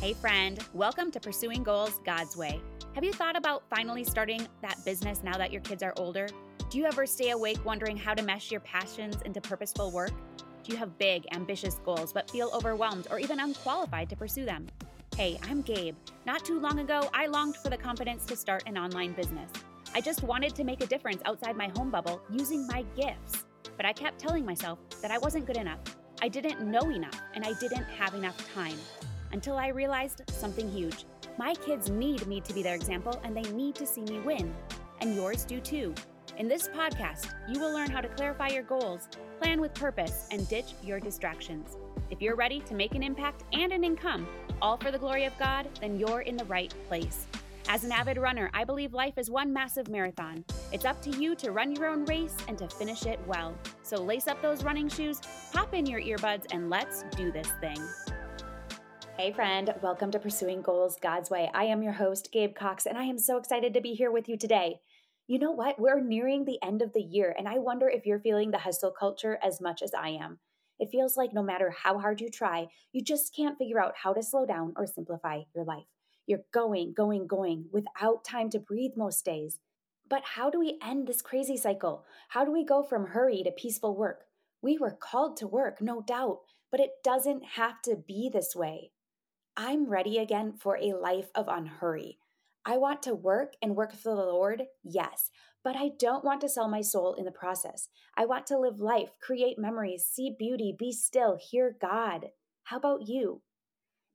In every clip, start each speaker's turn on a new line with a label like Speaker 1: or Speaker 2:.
Speaker 1: Hey, friend, welcome to Pursuing Goals God's Way. Have you thought about finally starting that business now that your kids are older? Do you ever stay awake wondering how to mesh your passions into purposeful work? Do you have big, ambitious goals but feel overwhelmed or even unqualified to pursue them? Hey, I'm Gabe. Not too long ago, I longed for the confidence to start an online business. I just wanted to make a difference outside my home bubble using my gifts. But I kept telling myself that I wasn't good enough. I didn't know enough, and I didn't have enough time. Until I realized something huge. My kids need me to be their example, and they need to see me win. And yours do too. In this podcast, you will learn how to clarify your goals, plan with purpose, and ditch your distractions. If you're ready to make an impact and an income, all for the glory of God, then you're in the right place. As an avid runner, I believe life is one massive marathon. It's up to you to run your own race and to finish it well. So lace up those running shoes, pop in your earbuds, and let's do this thing. Hey, friend, welcome to Pursuing Goals God's Way. I am your host, Gabe Cox, and I am so excited to be here with you today. You know what? We're nearing the end of the year, and I wonder if you're feeling the hustle culture as much as I am. It feels like no matter how hard you try, you just can't figure out how to slow down or simplify your life. You're going, going, going without time to breathe most days. But how do we end this crazy cycle? How do we go from hurry to peaceful work? We were called to work, no doubt, but it doesn't have to be this way. I'm ready again for a life of unhurry. I want to work and work for the Lord, yes, but I don't want to sell my soul in the process. I want to live life, create memories, see beauty, be still, hear God. How about you?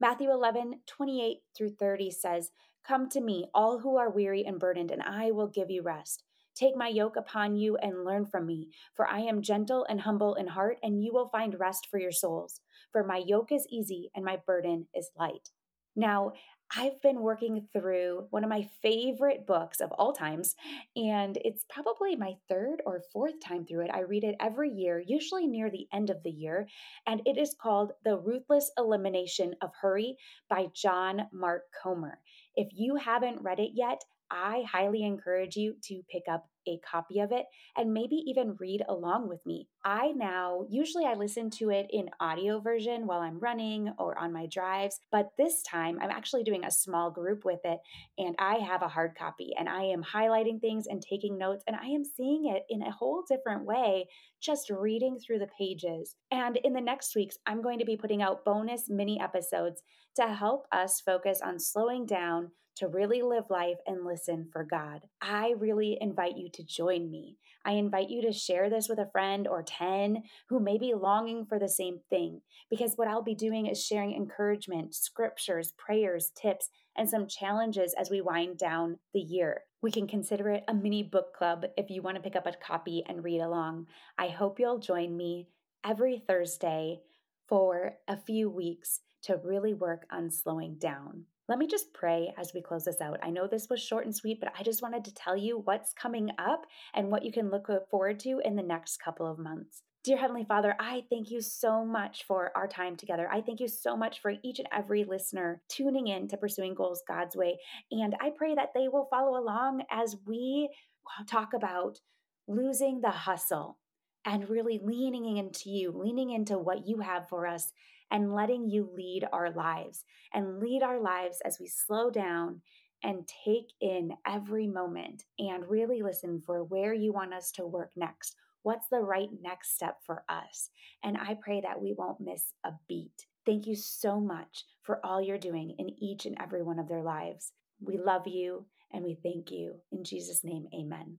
Speaker 1: Matthew 11, 28 through 30 says, Come to me, all who are weary and burdened, and I will give you rest. Take my yoke upon you and learn from me, for I am gentle and humble in heart, and you will find rest for your souls. For my yoke is easy and my burden is light. Now, I've been working through one of my favorite books of all times, and it's probably my third or fourth time through it. I read it every year, usually near the end of the year, and it is called The Ruthless Elimination of Hurry by John Mark Comer. If you haven't read it yet, I highly encourage you to pick up a copy of it and maybe even read along with me. I now usually I listen to it in audio version while I'm running or on my drives, but this time I'm actually doing a small group with it and I have a hard copy and I am highlighting things and taking notes and I am seeing it in a whole different way just reading through the pages. And in the next weeks, I'm going to be putting out bonus mini episodes to help us focus on slowing down to really live life and listen for God. I really invite you to join me. I invite you to share this with a friend or 10 who may be longing for the same thing, because what I'll be doing is sharing encouragement, scriptures, prayers, tips, and some challenges as we wind down the year. We can consider it a mini book club if you want to pick up a copy and read along. I hope you'll join me every Thursday for a few weeks to really work on slowing down. Let me just pray as we close this out. I know this was short and sweet, but I just wanted to tell you what's coming up and what you can look forward to in the next couple of months. Dear Heavenly Father, I thank you so much for our time together. I thank you so much for each and every listener tuning in to Pursuing Goals God's Way. And I pray that they will follow along as we talk about losing the hustle and really leaning into you, leaning into what you have for us and letting you lead our lives and lead our lives as we slow down and take in every moment and really listen for where you want us to work next. What's the right next step for us? And I pray that we won't miss a beat. Thank you so much for all you're doing in each and every one of their lives. We love you and we thank you. In Jesus' name, amen.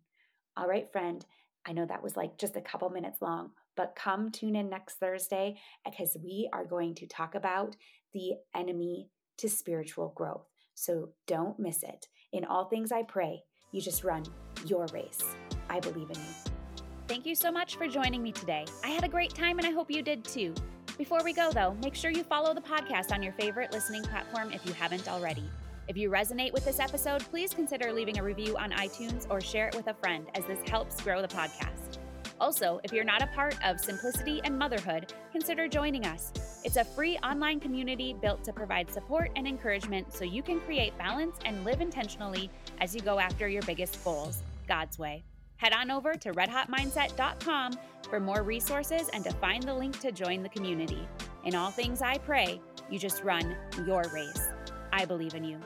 Speaker 1: All right, friend. I know that was like just a couple minutes long, but come tune in next Thursday because we are going to talk about the enemy to spiritual growth. So don't miss it. In all things, I pray you just run your race. I believe in you. Thank you so much for joining me today. I had a great time and I hope you did too. Before we go, though, make sure you follow the podcast on your favorite listening platform if you haven't already. If you resonate with this episode, please consider leaving a review on iTunes or share it with a friend, as this helps grow the podcast. Also, if you're not a part of Simplicity and Motherhood, consider joining us. It's a free online community built to provide support and encouragement so you can create balance and live intentionally as you go after your biggest goals, God's way. Head on over to redhotmindset.com for more resources and to find the link to join the community. In all things I pray, You just run your race. I believe in you.